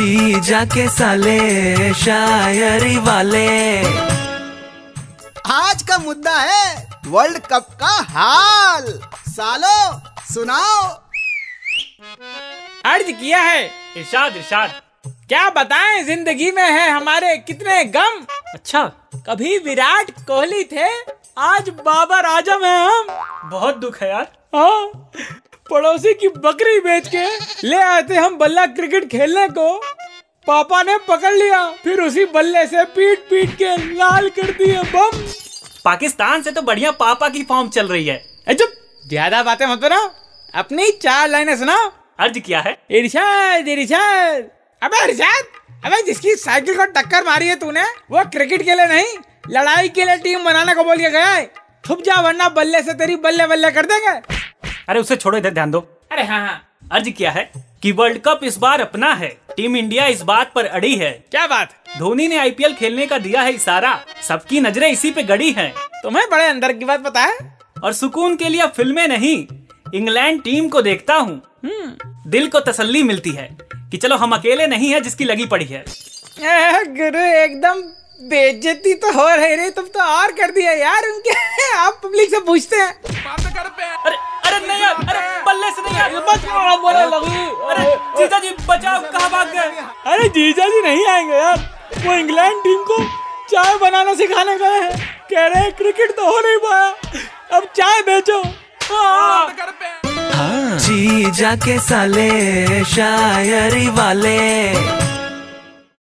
जी जाके साले शायरी वाले। आज का मुद्दा है वर्ल्ड कप का हाल। सालो सुनाओ। अर्ज़ किया है। इरशाद इरशाद। क्या बताएँ ज़िंदगी में है हमारे कितने गम। अच्छा कभी विराट कोहली थे आज बाबर आज़म है हम। बहुत दुख है यार। हाँ। पड़ोसी की बकरी बेच के ले आए थे हम बल्ला क्रिकेट खेलने को। पापा ने पकड़ लिया फिर उसी बल्ले से पीट पीट के लाल कर दिए बम। पाकिस्तान से तो बढ़िया पापा की फॉर्म चल रही है। चुप। ज़्यादा बातें मत बनाओ अपनी चार लाइनें सुनाओ अर्ज़ किया है। इरशाद इरशाद। अबे इरशाद अबे जिसकी साइकिल को टक्कर मारी है तूने वो क्रिकेट के लिए नहीं लड़ाई के लिए टीम बनाने को बोल के गया है। छुप जा वरना बल्ले से तेरी बल्ले बल्ले कर देंगे। अरे उसे छोड़ो इधर ध्यान दो। अरे हाँ हाँ। अर्ज़ किया है कि वर्ल्ड कप इस बार अपना है। टीम इंडिया इस बात पर अड़ी है। क्या बात? धोनी ने आईपीएल खेलने का दिया है इशारा। सबकी नज़रें इसी पे गड़ी हैं। तुम्हें बड़े अंदर की बात पता है? और सुकून के लिए फ़िल्में नहीं इंग्लैंड टीम को देखता हूँ। दिल को तसल्ली मिलती है कि चलो हम अकेले नहीं है जिसकी लगी पड़ी है। गुरु एकदम बेइज्जती तो हो रही रही तुम तो और कर दिया यार उनके। आप पब्लिक से पूछते हैं। अरे अरे जीजा जी बचाओ कहाँ भाग गए? अरे जीजा जी नहीं आएँगे यार। वो इंग्लैंड टीम को चाय बनाना सिखाने गए हैं। कह रहे हैं क्रिकेट तो हो नहीं पाया। अब चाय बेचो। हाँ। जी जाके साले शायरी वाले।